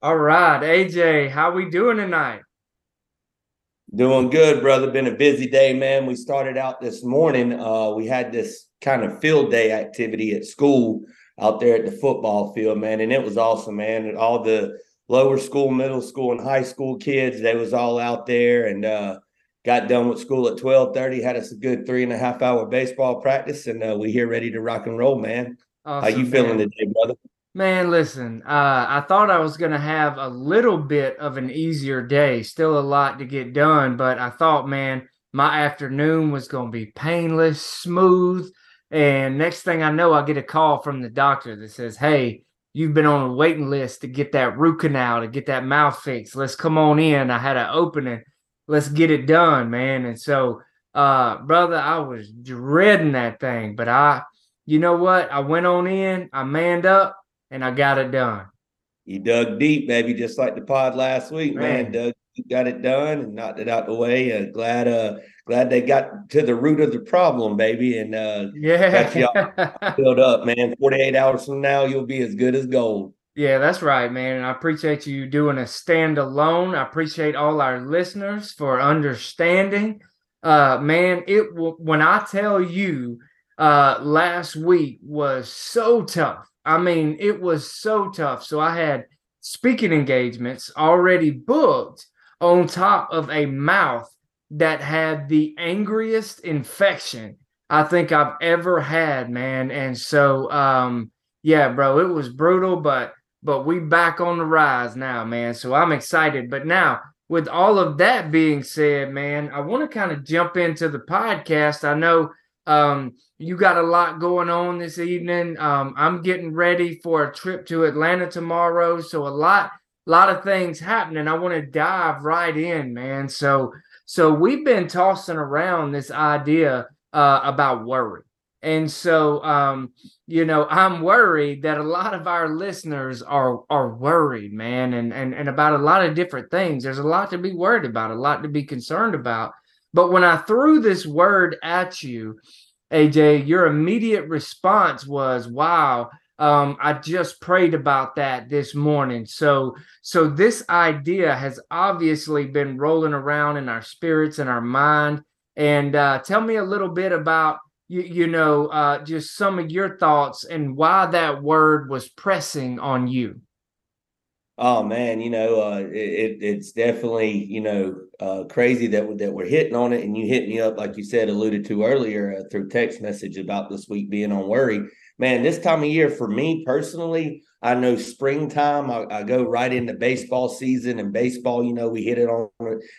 All right, AJ, how we doing tonight? Doing good, brother. Been a busy day, man. We started out this morning. Uh, we had this kind of field day activity at school out there at the football field, man, and it was awesome, man. All the lower school, middle school, and high school kids, they was all out there and uh, got done with school at twelve thirty. Had us a good three and a half hour baseball practice, and uh, we here ready to rock and roll, man. Awesome, How you feeling man. today, brother? Man, listen, uh, I thought I was going to have a little bit of an easier day, still a lot to get done, but I thought, man, my afternoon was going to be painless, smooth. And next thing I know, I get a call from the doctor that says, Hey, you've been on a waiting list to get that root canal, to get that mouth fixed. Let's come on in. I had an opening. Let's get it done, man. And so, uh, brother, I was dreading that thing, but I, you know what? I went on in, I manned up, and I got it done. You dug deep, baby, just like the pod last week, man. man dug got it done and knocked it out the way. Uh, glad uh glad they got to the root of the problem, baby. And uh yeah, filled up, man. 48 hours from now, you'll be as good as gold. Yeah, that's right, man. And I appreciate you doing a standalone. I appreciate all our listeners for understanding. Uh man, it when I tell you uh last week was so tough I mean, it was so tough. So I had speaking engagements already booked on top of a mouth that had the angriest infection I think I've ever had, man. And so um yeah, bro, it was brutal, but but we back on the rise now, man. So I'm excited. But now, with all of that being said, man, I want to kind of jump into the podcast. I know um, you got a lot going on this evening. Um, I'm getting ready for a trip to Atlanta tomorrow, so a lot, lot of things happening. I want to dive right in, man. So, so we've been tossing around this idea uh, about worry, and so um, you know, I'm worried that a lot of our listeners are are worried, man, and and and about a lot of different things. There's a lot to be worried about, a lot to be concerned about. But when I threw this word at you, AJ, your immediate response was, "Wow, um, I just prayed about that this morning." So, so this idea has obviously been rolling around in our spirits and our mind. And uh, tell me a little bit about you, you know, uh, just some of your thoughts and why that word was pressing on you. Oh man, you know, uh, it, it's definitely you know uh, crazy that that we're hitting on it, and you hit me up like you said, alluded to earlier uh, through text message about this week being on worry. Man, this time of year for me personally, I know springtime. I, I go right into baseball season, and baseball, you know, we hit it on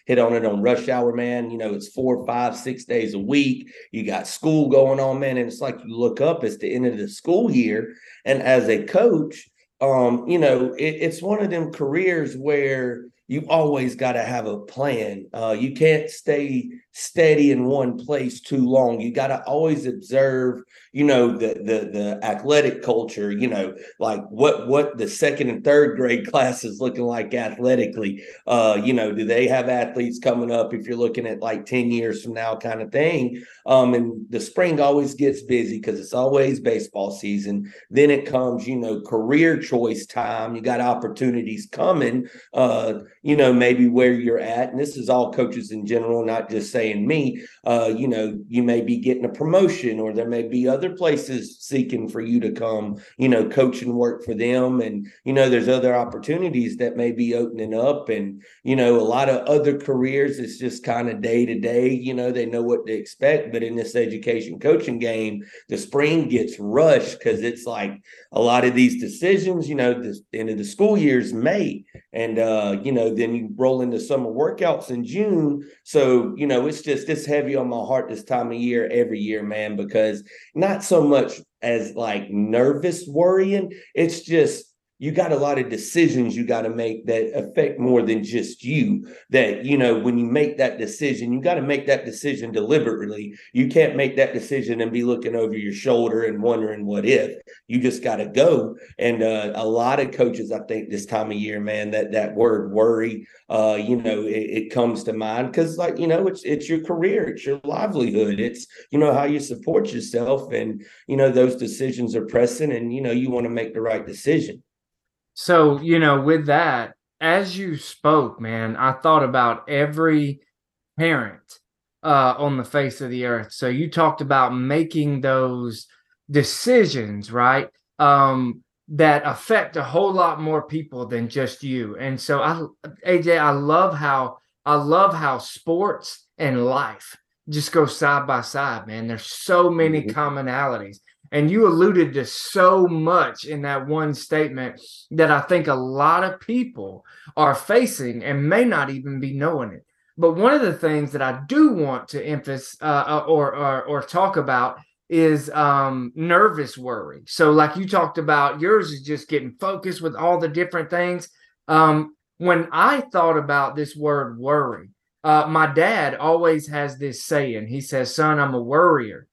hit on it on rush hour, man. You know, it's four, five, six days a week. You got school going on, man, and it's like you look up. It's the end of the school year, and as a coach um, you know, it, it's one of them careers where you always got to have a plan. Uh, you can't stay steady in one place too long. You got to always observe, you know, the the the athletic culture. You know, like what what the second and third grade class is looking like athletically. Uh, you know, do they have athletes coming up? If you're looking at like ten years from now, kind of thing. Um, and the spring always gets busy because it's always baseball season. Then it comes, you know, career choice time. You got opportunities coming. Uh you know, maybe where you're at, and this is all coaches in general, not just saying me, uh, you know, you may be getting a promotion or there may be other places seeking for you to come, you know, coach and work for them. And, you know, there's other opportunities that may be opening up. And, you know, a lot of other careers, it's just kind of day to day, you know, they know what to expect. But in this education coaching game, the spring gets rushed because it's like a lot of these decisions, you know, the end of the school year is May. And, uh, you know, then you roll into summer workouts in June. So, you know, it's just it's heavy on my heart this time of year every year, man, because not so much as like nervous worrying. It's just you got a lot of decisions you got to make that affect more than just you that you know when you make that decision you got to make that decision deliberately. You can't make that decision and be looking over your shoulder and wondering what if. You just got to go. And uh, a lot of coaches i think this time of year man that that word worry uh, you know it, it comes to mind because like you know it's it's your career it's your livelihood it's you know how you support yourself. And you know those decisions are pressing and you know you want to make the right decision so, you know, with that, as you spoke, man, I thought about every parent uh, on the face of the earth. So you talked about making those decisions, right? Um, that affect a whole lot more people than just you. And so I AJ, I love how I love how sports and life just go side by side, man. There's so many mm-hmm. commonalities. And you alluded to so much in that one statement that I think a lot of people are facing and may not even be knowing it. But one of the things that I do want to emphasize uh, uh, or, or, or talk about is um, nervous worry. So, like you talked about, yours is just getting focused with all the different things. Um, when I thought about this word worry, uh, my dad always has this saying. He says, "Son, I'm a worrier."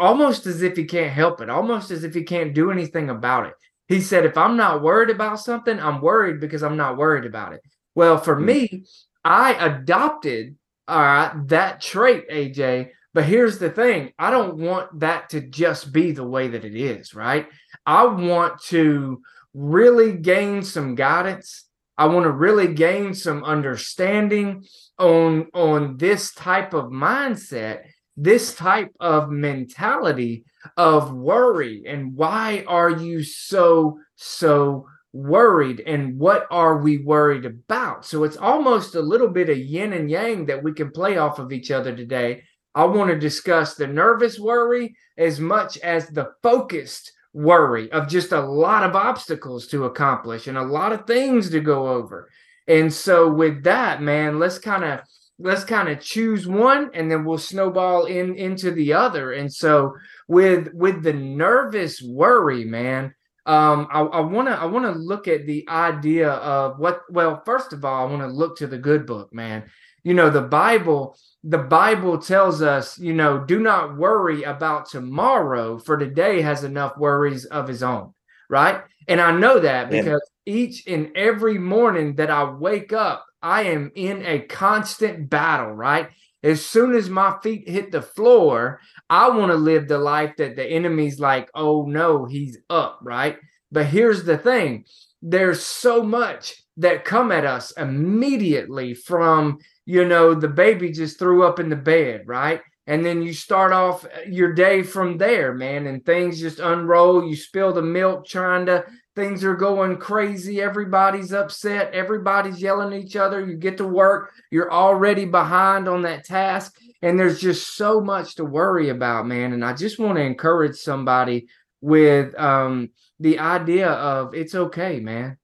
Almost as if he can't help it, almost as if he can't do anything about it. He said, if I'm not worried about something, I'm worried because I'm not worried about it. Well, for mm-hmm. me, I adopted all right that trait, AJ. But here's the thing: I don't want that to just be the way that it is, right? I want to really gain some guidance. I want to really gain some understanding on on this type of mindset this type of mentality of worry and why are you so so worried and what are we worried about? So it's almost a little bit of yin and yang that we can play off of each other today. I want to discuss the nervous worry as much as the focused worry of just a lot of obstacles to accomplish and a lot of things to go over. And so with that man let's kind of let's kind of choose one and then we'll snowball in into the other. And so with with the nervous worry man um i want to i want to look at the idea of what well first of all i want to look to the good book man. You know the bible the bible tells us you know do not worry about tomorrow for today has enough worries of his own right? And i know that because. Each and every morning that i wake up I am in a constant battle, right? As soon as my feet hit the floor, I want to live the life that the enemy's like, oh no, he's up, right? But here's the thing there's so much that come at us immediately from, you know, the baby just threw up in the bed, right? And then you start off uh, your day from there, man, and things just unroll. You spill the milk trying to things are going crazy. Everybody's upset. Everybody's yelling at each other. You get to work. You're already behind on that task. And there's just so much to worry about man. And i just want to encourage somebody with um the idea of it's okay man.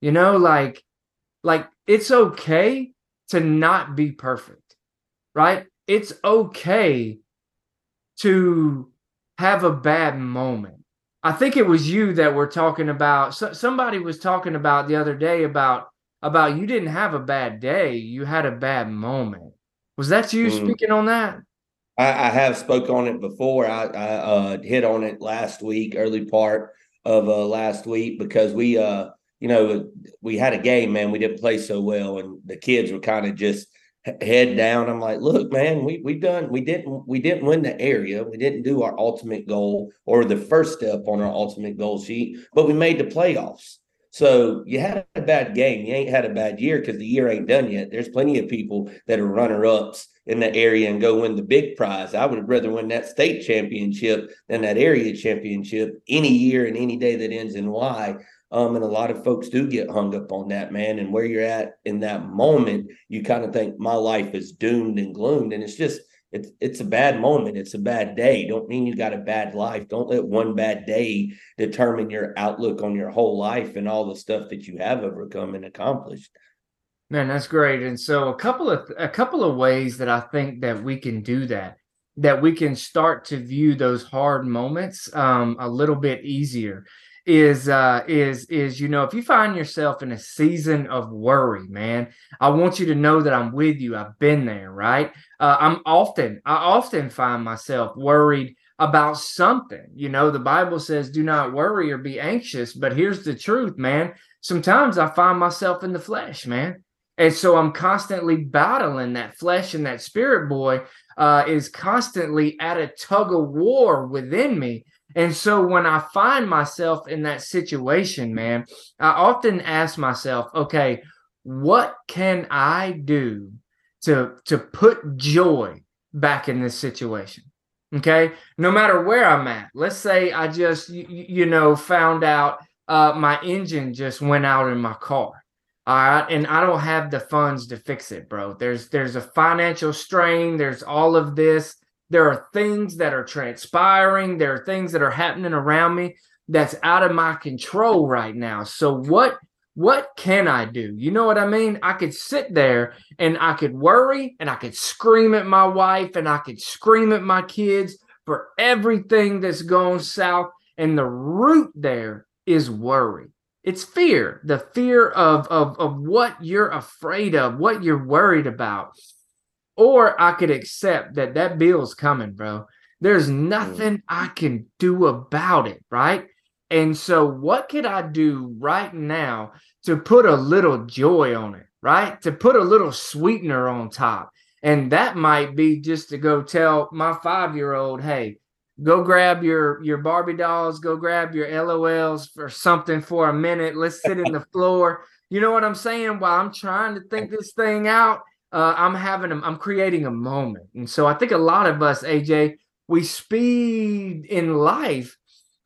You know like like it's okay to not be perfect right? It's okay to have a bad moment I think it was you that were talking about. So, somebody was talking about the other day about about you didn't have a bad day, you had a bad moment. Was that you mm. speaking on that? I, I, have spoke on it before. I, I uh, hit on it last week, early part of uh, last week, because we, uh, you know, we had a game, man. We didn't play so well, and the kids were kind of just head down. I'm like, look, man, we we done we didn't we didn't win the area. We didn't do our ultimate goal or the first step on our ultimate goal sheet, but we made the playoffs. So you had a bad game. You ain't had a bad year because the year ain't done yet. There's plenty of people that are runner ups in the area and go win the big prize. I would rather win that state championship than that area championship any year and any day that ends in Y. Um, and a lot of folks do get hung up on that, man. And where you're at in that moment, you kind of think my life is doomed and gloomed. And it's just, it's it's a bad moment. It's a bad day. Don't mean you got a bad life. Don't let one bad day determine your outlook on your whole life and all the stuff that you have overcome and accomplished. Man, that's great. And so a couple of a couple of ways that I think that we can do that, that we can start to view those hard moments um, a little bit easier is uh is is you know if you find yourself in a season of worry man i want you to know that i'm with you. I've been there right? Uh, i'm often i often find myself worried about something. You know the bible says do not worry or be anxious. But here's the truth man. Sometimes i find myself in the flesh man and so i'm constantly battling that flesh and that spirit boy uh, is constantly at a tug of war within me and so when I find myself in that situation, man, I often ask myself, okay, what can I do to to put joy back in this situation? Okay, no matter where I'm at. Let's say I just you, you know found out uh, my engine just went out in my car. All right, and I don't have the funds to fix it, bro. There's there's a financial strain. There's all of this there are things that are transpiring, there are things that are happening around me that's out of my control right now. So what what can I do? You know what I mean? I could sit there and I could worry and I could scream at my wife and I could scream at my kids for everything that's going south. And the root there is worry. It's fear, the fear of, of, of what you're afraid of, what you're worried about or I could accept that that bill's coming, bro. There's mm. nothing I can do about it, right? And so, what could I do right now to put a little joy on it, right? To put a little sweetener on top. And that might be just to go tell my five year old, hey, go grab your your Barbie dolls, go grab your LOLs or something for a minute. Let's sit in the floor. You know what I'm saying? While I'm trying to think this thing out uh, I'm having a, I'm creating a moment. And so I think a lot of us, AJ, we speed in life.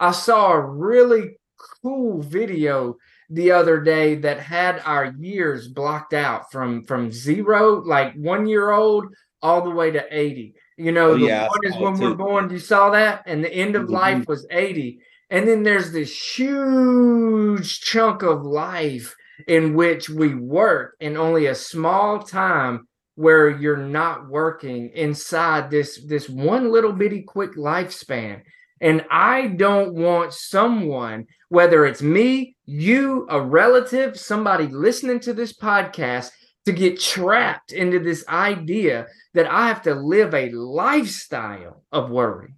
I saw a really cool video the other day that had our years blocked out from from zero, like one year old, all the way to 80. You know, oh, the yeah, one is when we're born. You saw that, and the end of mm-hmm. life was 80. And then there's this huge chunk of life in which we work and only a small time where you're not working inside this this one little bitty quick lifespan and i don't want someone whether it's me you a relative somebody listening to this podcast to get trapped into this idea that i have to live a lifestyle of worry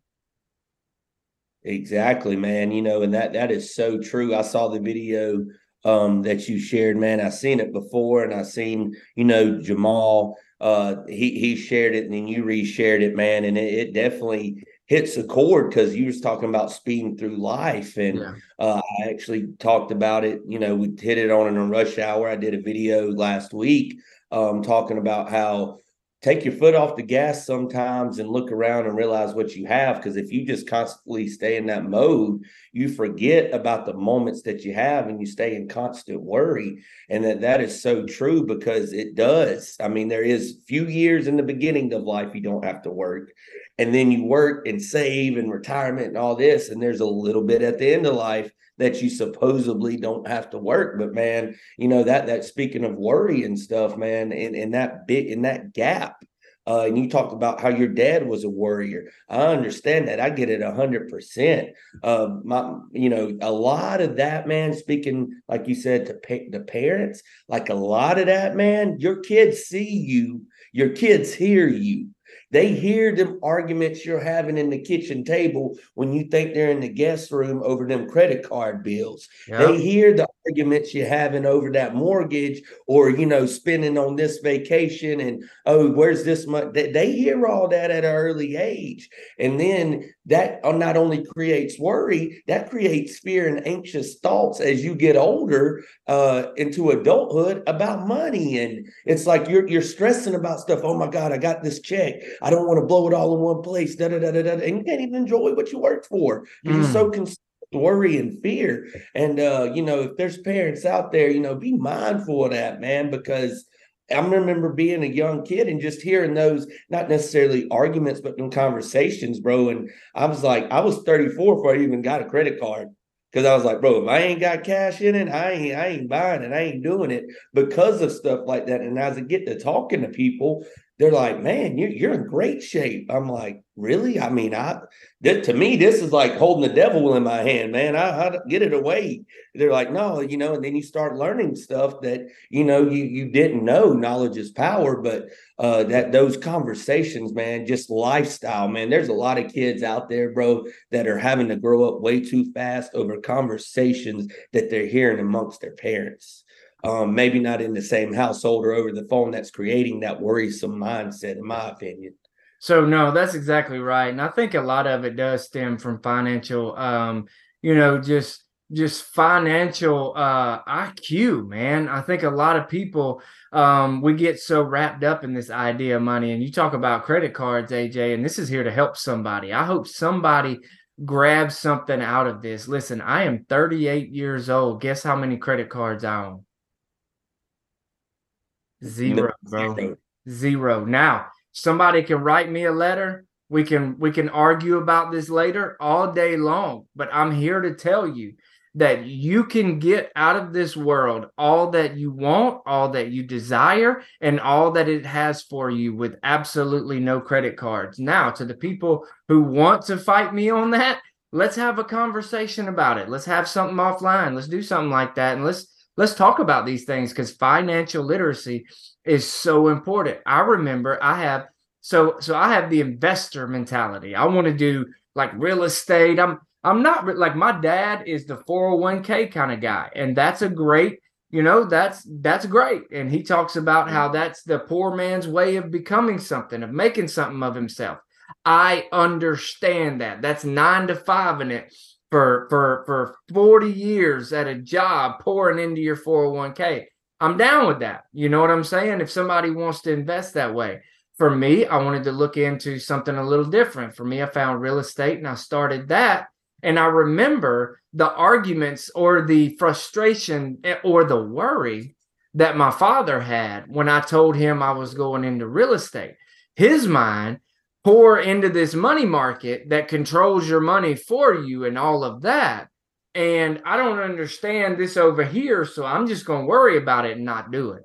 exactly man you know and that that is so true i saw the video um, that you shared, man. I've seen it before, and I've seen, you know, Jamal. Uh, he he shared it, and then you reshared it, man. And it, it definitely hits a chord because you was talking about speeding through life, and yeah. uh, I actually talked about it. You know, we hit it on in a rush hour. I did a video last week um, talking about how take your foot off the gas sometimes and look around and realize what you have because if you just constantly stay in that mode you forget about the moments that you have and you stay in constant worry. And that that is so true because it does. I mean there is few years in the beginning of life you don't have to work and then you work and save and retirement and all this and there's a little bit at the end of life that you supposedly don't have to work. But man, you know that that speaking of worry and stuff, man, in, in that bit in that gap. Uh, and you talked about how your dad was a warrior. I understand that. I get it a hundred percent. Uh, my, you know, a lot of that, man. Speaking like you said to pay, the parents, like a lot of that, man. Your kids see you. Your kids hear you They hear them arguments you're having in the kitchen table when you think they're in the guest room over them credit card bills. Yep. They hear the arguments you're having over that mortgage or, you know, spending on this vacation and, oh, where's this money? They, they hear all that at an early age. And then that not only creates worry, that creates fear and anxious thoughts as you get older uh, into adulthood about money. And it's like you're you're stressing about stuff. Oh my God, I got this check. I don't want to blow it all in one place. Da, da, da, da, da. And you can't even enjoy what you worked for because mm. you're so concerned worry and fear. And uh, you know, if there's parents out there, you know, be mindful of that, man, because I remember being a young kid and just hearing those, not necessarily arguments, but in conversations, bro. And I was like, I was 34 before I even got a credit card. Cause I was like, bro, if I ain't got cash in it, I ain't, I ain't buying it. I ain't doing it because of stuff like that. And as I get to talking to people, they're like, man, you're, you're in great shape. I'm like, really? I mean, I, that, to me, this is like holding the devil in my hand, man. I, I get it away. They're like, no, you know, and then you start learning stuff that, you know, you, you didn't know knowledge is power, but uh, that those conversations, man, just lifestyle, man. There's a lot of kids out there, bro, that are having to grow up way too fast over conversations that they're hearing amongst their parents um, maybe not in the same household or over the phone that's creating that worrisome mindset, in my opinion. So no, that's exactly right, and I think a lot of it does stem from financial, um, you know, just just financial uh, IQ, man. I think a lot of people um, we get so wrapped up in this idea of money, and you talk about credit cards, AJ, and this is here to help somebody. I hope somebody grabs something out of this. Listen, I am 38 years old. Guess how many credit cards I own? Zero, bro. Zero. Now, somebody can write me a letter. We can we can argue about this later all day long, but I'm here to tell you that you can get out of this world all that you want, all that you desire, and all that it has for you with absolutely no credit cards. Now, to the people who want to fight me on that, let's have a conversation about it. Let's have something offline. Let's do something like that and let's let's talk about these things because financial literacy is so important. I remember I have so so I have the investor mentality. I want to do like real estate. I'm I'm not like my dad is the 401k kind of guy and that's a great you know that's that's great and he talks about how mm. that's the poor man's way of becoming something of making something of himself i understand that that's 9 to 5 in it for for for 40 years at a job pouring into your 401k. I'm down with that. You know what I'm saying? If somebody wants to invest that way. For me, I wanted to look into something a little different. For me, I found real estate and I started that. And I remember the arguments or the frustration or the worry that my father had when I told him I was going into real estate. His mind pour into this money market that controls your money for you and all of that. And I don't understand this over here, so I'm just going to worry about it and not do it.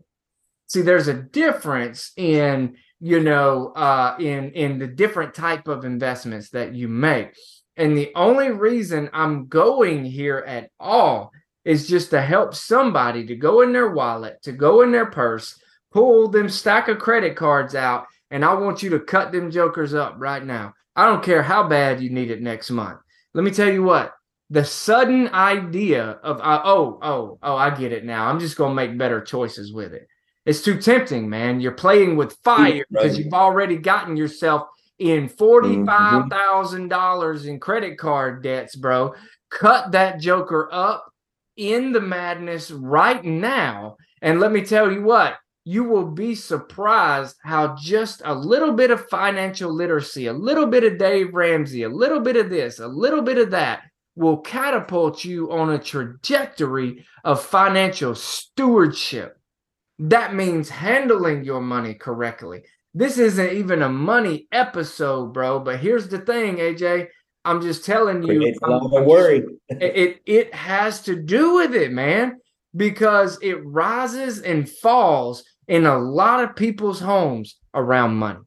See, there's a difference in you know uh, in in the different type of investments that you make. And the only reason I'm going here at all is just to help somebody to go in their wallet, to go in their purse, pull them stack of credit cards out and I want you to cut them jokers up right now. I don't care how bad you need it next month. Let me tell you what. The sudden idea of uh, oh oh oh I get it now. I'm just gonna make better choices with it. It's too tempting, man. You're playing with fire because you've already gotten yourself in forty-five thousand dollars in credit card debts, bro. Cut that joker up in the madness right now. And let me tell you what, you will be surprised how just a little bit of financial literacy, a little bit of Dave Ramsey, a little bit of this, a little bit of that will catapult you on a trajectory of financial stewardship. That means handling your money correctly. This isn't even a money episode, bro. But here's the thing, AJ. I'm just telling you. It's a lot of worry. it, it it has to do with it, man, because it rises and falls in a lot of people's homes around money.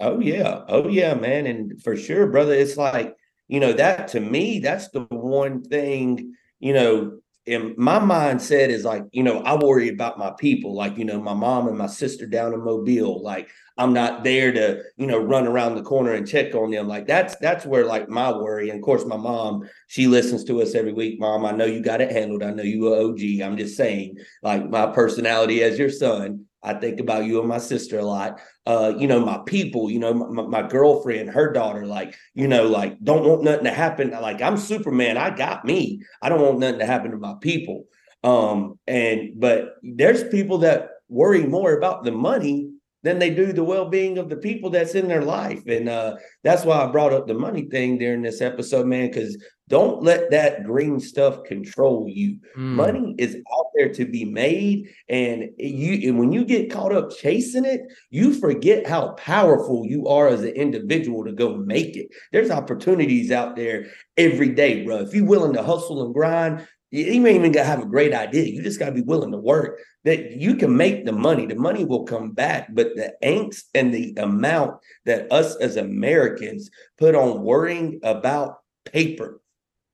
Oh yeah. Oh yeah, man. And for sure, brother, it's like, you know, that to me, that's the one thing, you know, and my mindset is like, you know, I worry about my people, like, you know, my mom and my sister down in Mobile. Like, I'm not there to, you know, run around the corner and check on them. Like that's that's where like my worry. And of course, my mom, she listens to us every week. Mom, I know you got it handled. I know you are OG. I'm just saying, like my personality as your son. I think about you and my sister a lot. Uh, you know, my people, you know, my, my, girlfriend, her daughter, like, you know, like don't want nothing to happen. Like I'm Superman. I got me. I don't want nothing to happen to my people. Um, and but there's people that worry more about the money than they do the well-being of the people that's in their life. And uh, that's why i brought up the money thing during this episode man because don't let that green stuff control you. Mm. money is out there to be made and you and when you get caught up chasing it you forget how powerful you are as an individual to go make it. There's opportunities out there every day bro if you're willing to hustle and grind you may even have a great idea. You just got to be willing to work. That you can make the money. The money will come back, but the angst and the amount that us as Americans put on worrying about paper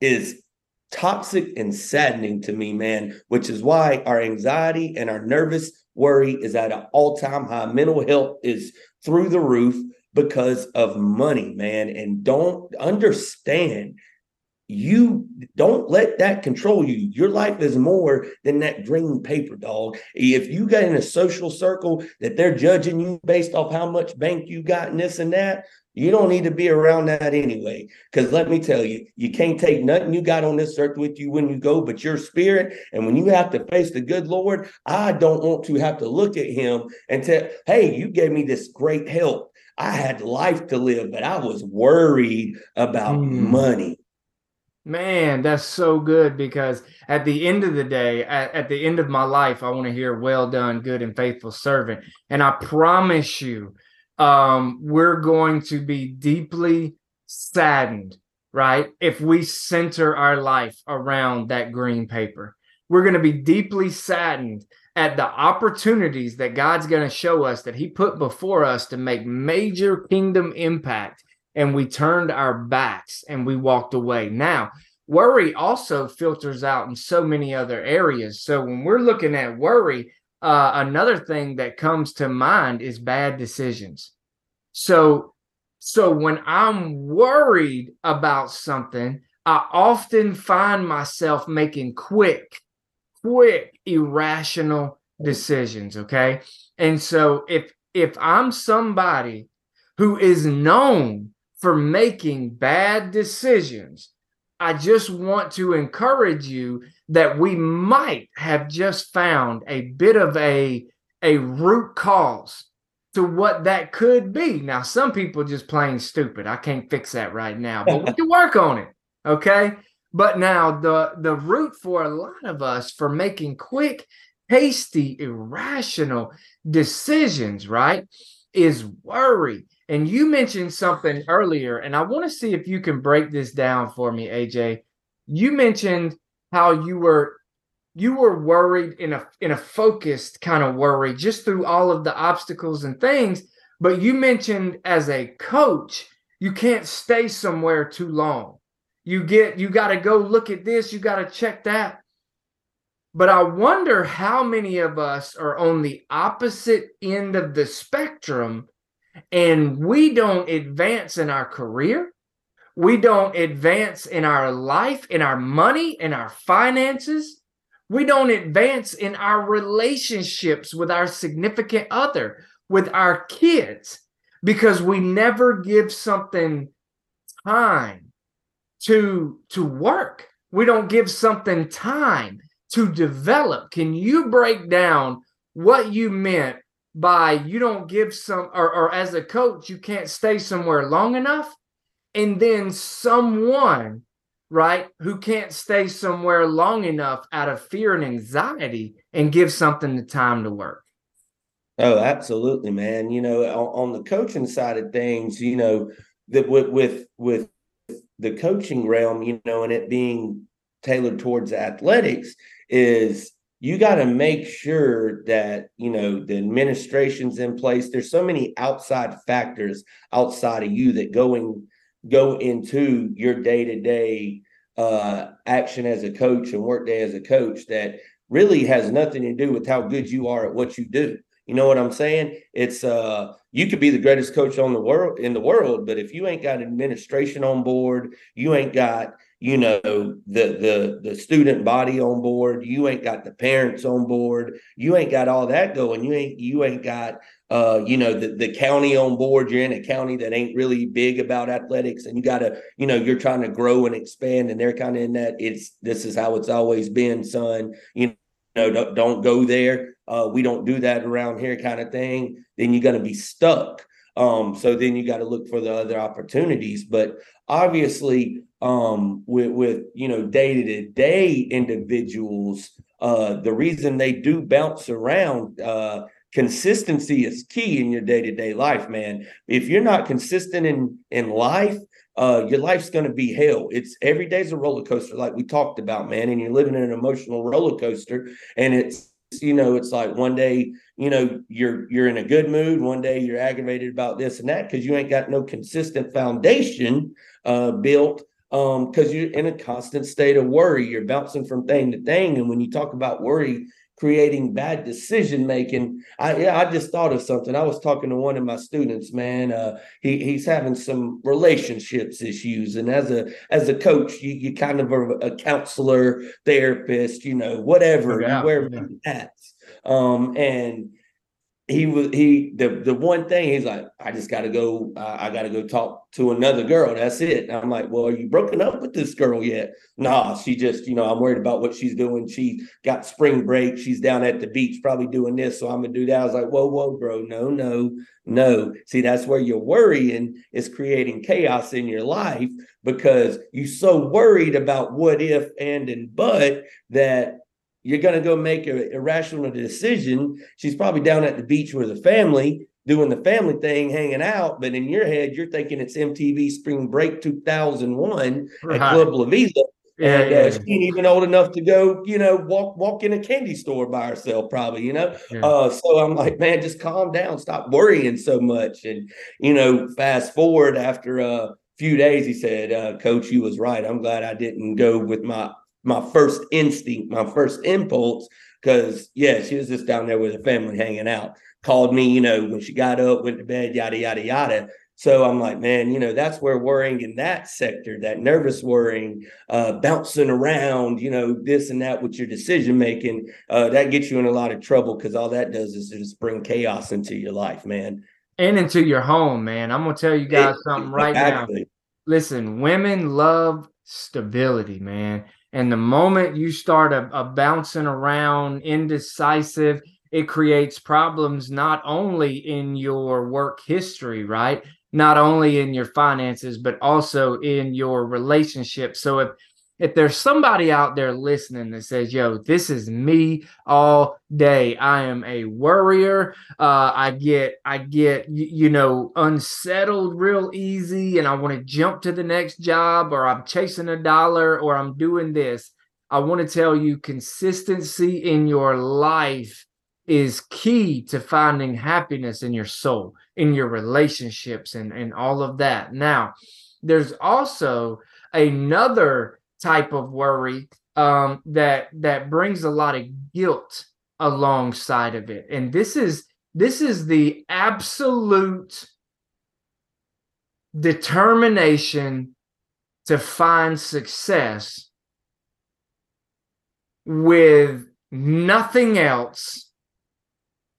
is toxic and saddening to me, man. Which is why our anxiety and our nervous worry is at an all-time high. Mental health is through the roof because of money, man. And don't understand you don't let that control you. Your life is more than that green paper, dog. If you got in a social circle that they're judging you based off how much bank you got and this and that, you don't need to be around that anyway. Because let me tell you, you can't take nothing you got on this earth with you when you go, but your spirit. And when you have to face the good Lord, I don't want to have to look at him and tell, hey, you gave me this great help. I had life to live, but I was worried about mm. money. Man, that's so good because at the end of the day, at, at the end of my life, I want to hear well done, good and faithful servant. And I promise you, um, we're going to be deeply saddened, right? If we center our life around that green paper, we're going to be deeply saddened at the opportunities that God's going to show us that He put before us to make major kingdom impact and we turned our backs and we walked away. Now, worry also filters out in so many other areas. So when we're looking at worry, uh, another thing that comes to mind is bad decisions. So, so when I'm worried about something, I often find myself making quick, quick, irrational decisions. Okay, and so if if I'm somebody who is known for making bad decisions. I just want to encourage you that we might have just found a bit of a, a root cause to what that could be. Now, some people just plain stupid. I can't fix that right now, but we can work on it. Okay. But now the the root for a lot of us for making quick, hasty, irrational decisions, right, is worry. And you mentioned something earlier, and I want to see if you can break this down for me, AJ. You mentioned how you were you were worried in a in a focused kind of worry just through all of the obstacles and things, but you mentioned as a coach, you can't stay somewhere too long. You get you got to go look at this, you got to check that. But I wonder how many of us are on the opposite end of the spectrum and we don't advance in our career, we don't advance in our life, in our money, in our finances, we don't advance in our relationships with our significant other, with our kids, because we never give something time to to work. We don't give something time to develop. Can you break down what you meant by you don't give some or, or as a coach you can't stay somewhere long enough. And then someone right who can't stay somewhere long enough out of fear and anxiety and give something the time to work. Oh absolutely man. You know on, on the coaching side of things you know that with with with the coaching realm you know and it being tailored towards athletics is you got to make sure that you know the administration's in place there's so many outside factors outside of you that going go into your day-to-day uh, action as a coach and workday as a coach that really has nothing to do with how good you are at what you do. You know what I'm saying? It's uh you could be the greatest coach on the world in the world, but if you ain't got administration on board, you ain't got you know the the the student body on board you ain't got the parents on board you ain't got all that going you ain't you ain't got uh you know the, the county on board you're in a county that ain't really big about athletics and you got to you know you're trying to grow and expand and they're kind of in that it's this is how it's always been son you know don't, don't go there uh we don't do that around here kind of thing then you're to be stuck um so then you got to look for the other opportunities but obviously um, with with you know day to day individuals. Uh, the reason they do bounce around, uh, consistency is key in your day to day life, man. If you're not consistent in in life, uh, your life's going to be hell. It's every day's a roller coaster, like we talked about, man. And you're living in an emotional roller coaster, and it's you know it's like one day you know you're you're in a good mood one day you're aggravated about this and that because you ain't got no consistent foundation uh, built um because you're in a constant state of worry. You're bouncing from thing to thing. And when you talk about worry creating bad decision making i yeah i just thought of something. I was talking to one of my students man uh he he's having some relationships issues. And as a as a coach you you kind of are a counselor therapist you know whatever yeah, you wear yeah. hats um and he was he the the one thing he's like i just got to go uh, i got to go talk to another girl that's it. And i'm like well are you broken up with this girl yet? Nah she just you know i'm worried about what she's doing. She got spring break she's down at the beach probably doing this so i'm gonna do that. I was like whoa whoa bro no no no. See that's where you're worrying is creating chaos in your life because you're so worried about what if and and but that you're going to go make an irrational decision. She's probably down at the beach with the family doing the family thing, hanging out. But in your head, you're thinking it's MTV Spring Break 2001 right. at Club La Vela. Yeah, and uh, yeah. she ain't even old enough to go, you know, walk walk in a candy store by herself, probably, you know. Yeah. Uh, so I'm like, man, just calm down, stop worrying so much. And you know, fast forward after a few days, he said, uh, "Coach, you was right. I'm glad I didn't go with my my first instinct, my first impulse, because yeah, she was just down there with her family hanging out. Called me, you know, when she got up, went to bed, yada yada yada. So I'm like, man, you know, that's where worrying in that sector, that nervous worrying, uh, bouncing around, you know, this and that with your decision making, uh, that gets you in a lot of trouble because all that does is just bring chaos into your life, man. And into your home, man. I'm gonna tell you guys it, something right exactly. now. Listen, women love stability, man. And the moment you start a, a bouncing around, indecisive, it creates problems not only in your work history, right? Not only in your finances, but also in your relationship. So if if there's somebody out there listening that says, yo, this is me all day. I am a worrier. Uh, I get, I get, you, you know, unsettled real easy and I want to jump to the next job or I'm chasing a dollar or I'm doing this. I want to tell you consistency in your life is key to finding happiness in your soul, in your relationships and, and all of that. Now, there's also another type of worry um, that that brings a lot of guilt alongside of it, and this is this is the absolute determination to find success with nothing else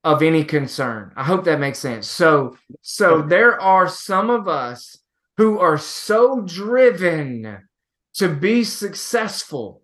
of any concern. I hope that makes sense. So so there are some of us who are so driven to be successful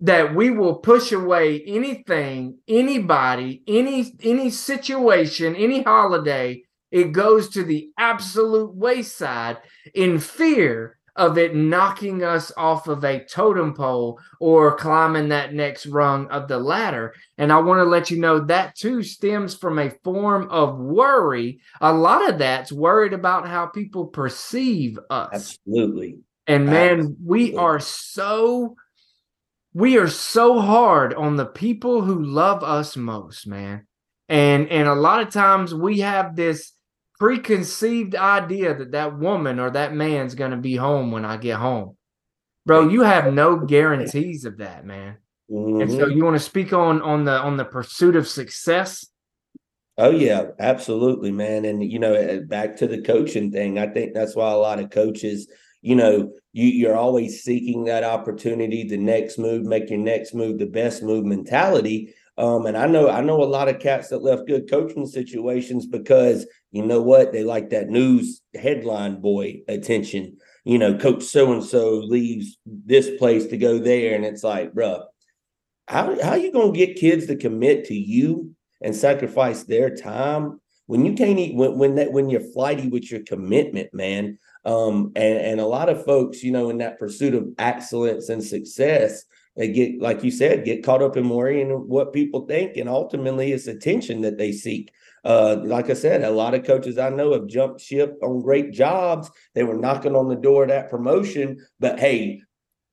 that we will push away anything anybody any any situation any holiday it goes to the absolute wayside in fear of it knocking us off of a totem pole or climbing that next rung of the ladder. And I want to let you know that too stems from a form of worry. A lot of that's worried about how people perceive us. Absolutely. And man, we are so we are so hard on the people who love us most, man. And and a lot of times we have this preconceived idea that that woman or that man's going to be home when I get home. bro, you have no guarantees of that, man. Mm-hmm. And so mm-hmm. you want to speak on on the on the pursuit of success? Oh yeah, absolutely, man. And you know, eh, back to the coaching thing, I think that's why a lot of coaches, you know, you you're always seeking that opportunity, the next move, make your next move the best move mentality. Um, and I know I know a lot of cats that left good coaching situations because you know what they like that news headline boy attention. You know, coach so and so leaves this place to go there, and it's like, bro, how how you gonna get kids to commit to you and sacrifice their time when you can't eat when when that when you're flighty with your commitment, man? Um, and and a lot of folks, you know, in that pursuit of excellence and success, they get like you said get caught up in worrying what people think and ultimately it's attention that they seek. Uh, like i said a lot of coaches i know have jumped ship on great jobs. They were knocking on the door of that promotion but hey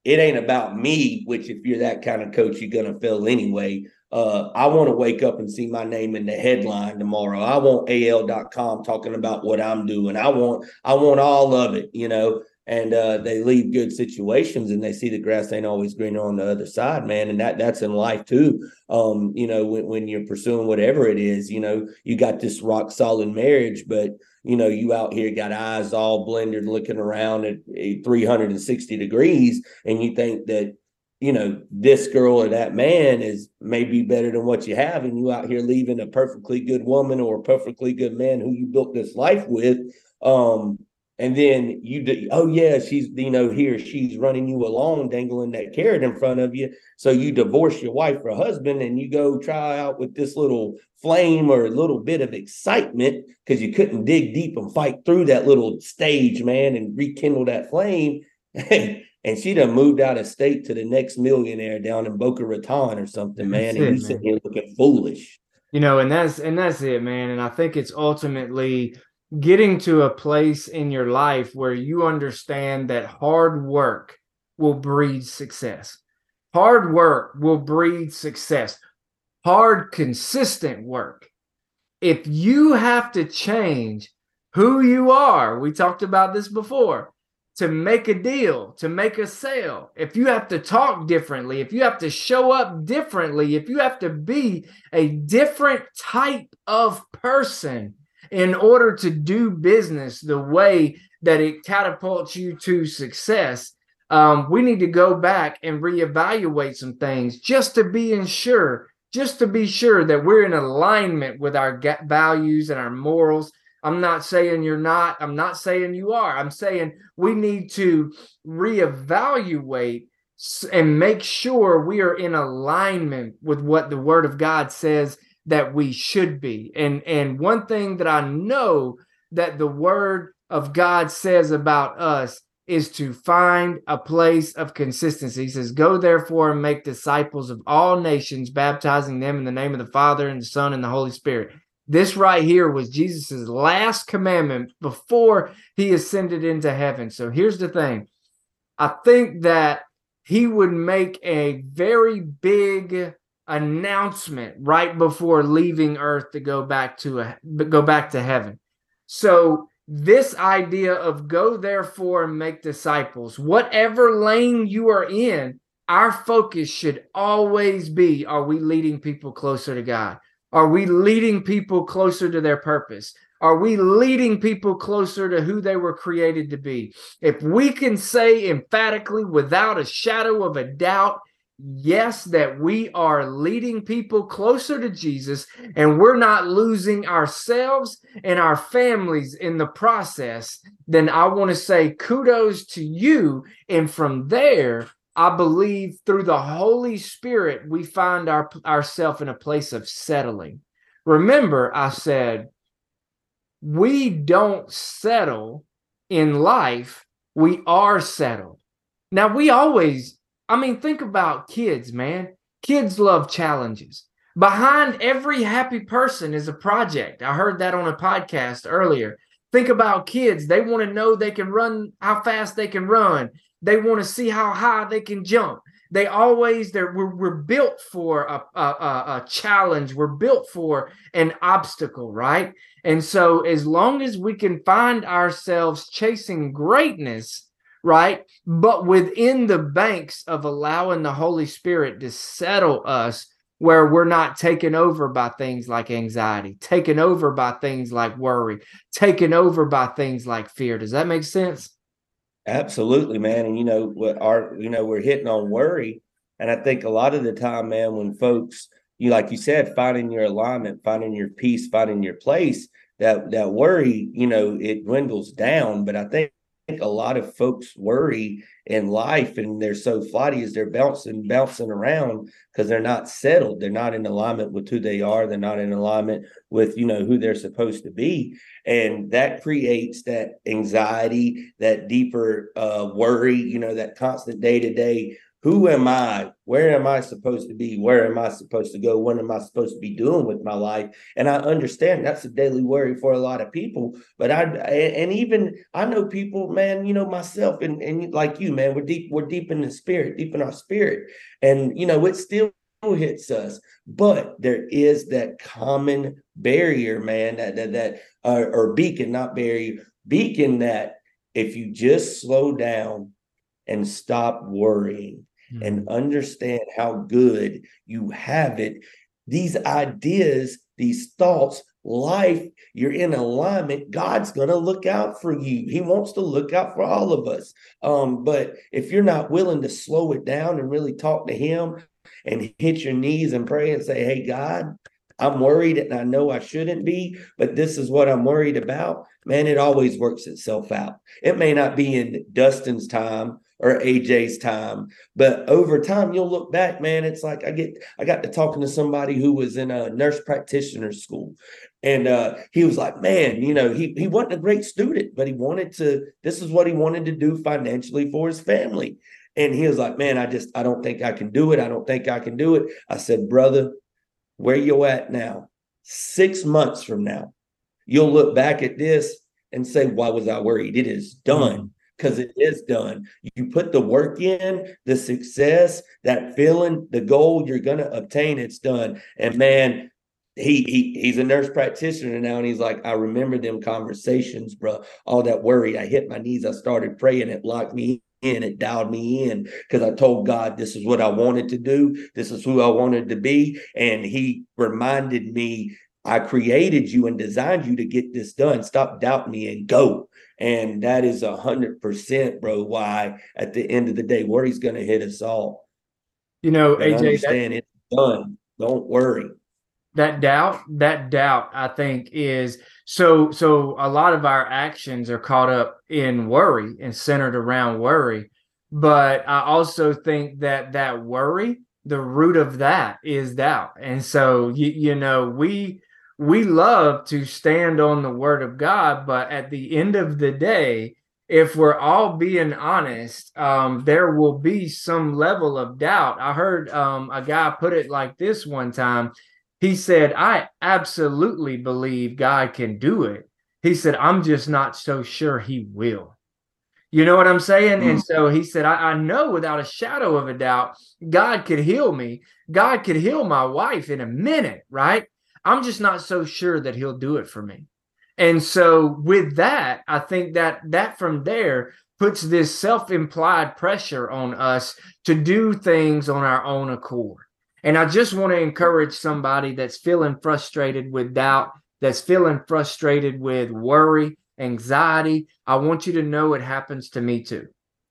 it ain't about me which if you're that kind of coach you're going to fail anyway uh, I want to wake up and see my name in the headline tomorrow. I want AL.com talking about what I'm doing. I want I want all of it, you know and uh, they leave good situations and they see the grass ain't always greener on the other side, man. And that that's in life too. Um, you know, when, when you're pursuing whatever it is, you know, you got this rock solid marriage, but you know, you out here got eyes all blended, looking around at 360 degrees, and you think that you know this girl or that man is maybe better than what you have and you out here leaving a perfectly good woman or a perfectly good man who you built this life with um and then you do, oh yeah she's you know here she's running you along dangling that carrot in front of you. So you divorce your wife or husband and you go try out with this little flame or a little bit of excitement because you couldn't dig deep and fight through that little stage man and rekindle that flame and she done moved out of state to the next millionaire down in Boca Raton or something man that's and you sitting here looking foolish you know and that's and that's it man and i think it's ultimately getting to a place in your life where you understand that hard work will breed success. Hard work will breed success. Hard, consistent work. If you have to change who you are, we talked about this before, to make a deal, to make a sale, if you have to talk differently, if you have to show up differently, if you have to be a different type of person, in order to do business the way that it catapults you to success, um, we need to go back and reevaluate some things just to be sure, just to be sure that we're in alignment with our values and our morals. I'm not saying you're not. I'm not saying you are. I'm saying we need to reevaluate and make sure we are in alignment with what the Word of God says that we should be. And and one thing that I know that the word of God says about us is to find a place of consistency. He says, Go therefore and make disciples of all nations, baptizing them in the name of the Father and the Son and the Holy Spirit. This right here was Jesus's last commandment before he ascended into heaven. So here's the thing I think that he would make a very big announcement right before leaving earth to go back to a, go back to heaven. So this idea of go therefore and make disciples, whatever lane you are in, our focus should always be are we leading people closer to God? Are we leading people closer to their purpose? Are we leading people closer to who they were created to be? If we can say emphatically, without a shadow of a doubt, yes, that we are leading people closer to Jesus and we're not losing ourselves and our families in the process, then I want to say kudos to you. And from there, I believe through the Holy Spirit, we find our ourselves in a place of settling. Remember, I said, we don't settle in life, we are settled. Now, we always I mean, think about kids, man. Kids love challenges. Behind every happy person is a project. I heard that on a podcast earlier. Think about kids. They want to know they can run, how fast they can run. They want to see how high they can jump. They always, they're, we're, we're built for a, a, a challenge. We're built for an obstacle, right? And so, as long as we can find ourselves chasing greatness, right? But within the banks of allowing the Holy Spirit to settle us where we're not taken over by things like anxiety, taken over by things like worry, taken over by things like fear. Does that make sense? Absolutely, man. And you know what our you know we're hitting on worry, and I think a lot of the time, man, when folks you like you said, finding your alignment, finding your peace, finding your place, that that worry, you know, it dwindles down. But I think think a lot of folks worry in life and they're so flighty as they're bouncing bouncing around because they're not settled. They're not in alignment with who they are. They're not in alignment with you know who they're supposed to be. And that creates that anxiety that deeper uh, worry you know that constant day-to-day who am I? Where am I supposed to be? Where am I supposed to go? What am I supposed to be doing with my life? And I understand that's a daily worry for a lot of people. But I and even I know people, man, you know, myself and, and like you, man, we're deep, we're deep in the spirit, deep in our spirit. And you know, it still hits us, but there is that common barrier, man, that that, that or beacon, not barrier, beacon that if you just slow down and stop worrying mm-hmm. and understand how good you have it. These ideas, these thoughts, life, you're in alignment. God's going to look out for you. He wants to look out for all of us. Um, but if you're not willing to slow it down and really talk to Him and hit your knees and pray and say, Hey, God, I'm worried and I know I shouldn't be, but this is what I'm worried about. Man, it always works itself out. It may not be in Dustin's time or AJ's time. But over time, you'll look back, man. It's like I get I got to talking to somebody who was in a nurse practitioner school. And uh, he was like, man, you know, he he wasn't a great student, but he wanted to, this is what he wanted to do financially for his family. And he was like, man, I just I don't think I can do it. I don't think I can do it. I said, brother, where you at now? Six months from now, you'll look back at this and say, why was I worried? It is done. Because it is done. You put the work in, the success, that feeling, the goal you're to obtain, it's done. And man, he he he's a nurse practitioner now, and he's like, I remember them conversations, bro. All that worry. I hit my knees. I started praying. It locked me in. It dialed me in because I told God this is what I wanted to do. This is who I wanted to be, and He reminded me I created you and designed you to get this done. Stop doubting me and go. And that is a hundred percent, bro. Why at the end of the day, worry's going to hit us all. You know, but AJ, understand that, it's done. Don't worry. That doubt, that doubt, I think is so. So a lot of our actions are caught up in worry and centered around worry. But I also think that that worry, the root of that is doubt. And so you you know we we love to stand on the word of God, but at the end of the day, if we're all being honest, um, there will be some level of doubt. I heard um, a guy put it like this one time. He said, I absolutely believe God can do it. He said, I'm just not so sure he will. You know what I'm saying? Mm-hmm. And so he said, I, I know without a shadow of a doubt, God could heal me. God could heal my wife in a minute, right? I'm just not so sure that he'll do it for me. And so with that, I think that that from there puts this self-implied pressure on us to do things on our own accord. And I just want to encourage somebody that's feeling frustrated with doubt, that's feeling frustrated with worry, anxiety. I want you to know it happens to me too.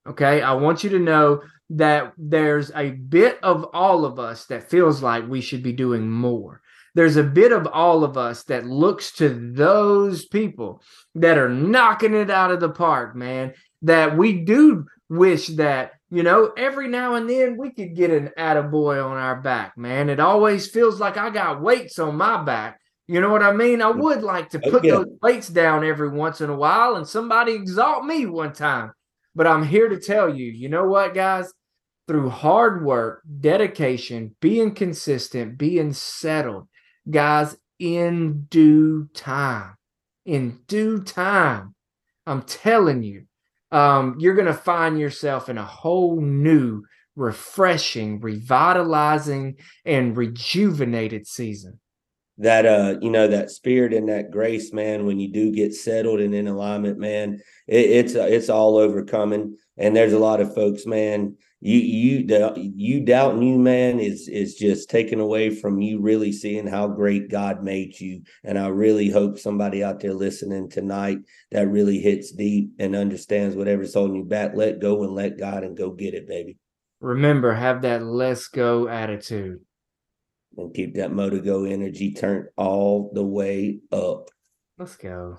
Okay. I want you to know that there's a bit of all of us that feels like we should be doing more there's a bit of all of us that looks to those people that are knocking it out of the park, man. That we do wish that, you know, every now and then we could get an attaboy on our back, man. It always feels like I got weights on my back. You know what I mean? I would like to oh, put okay. those weights down every once in a while and somebody exalt me one time. But I'm here to tell you, you know what, guys? Through hard work, dedication, being consistent, being settled, guys, in due time. In due time, I'm telling you, um, you're going to find yourself in a whole new, refreshing, revitalizing, and rejuvenated season. that uh you know that spirit and that grace man when you do get settled and in alignment man it, it's it's all overcoming and there's a lot of folks man you you you doubting you man is is just taken away from you really seeing how great god made you and i really hope somebody out there listening tonight that really hits deep and understands whatever's holding you back let go and let god and go get it baby remember have that let's go attitude and keep that motor go energy turned all the way up. Let's go.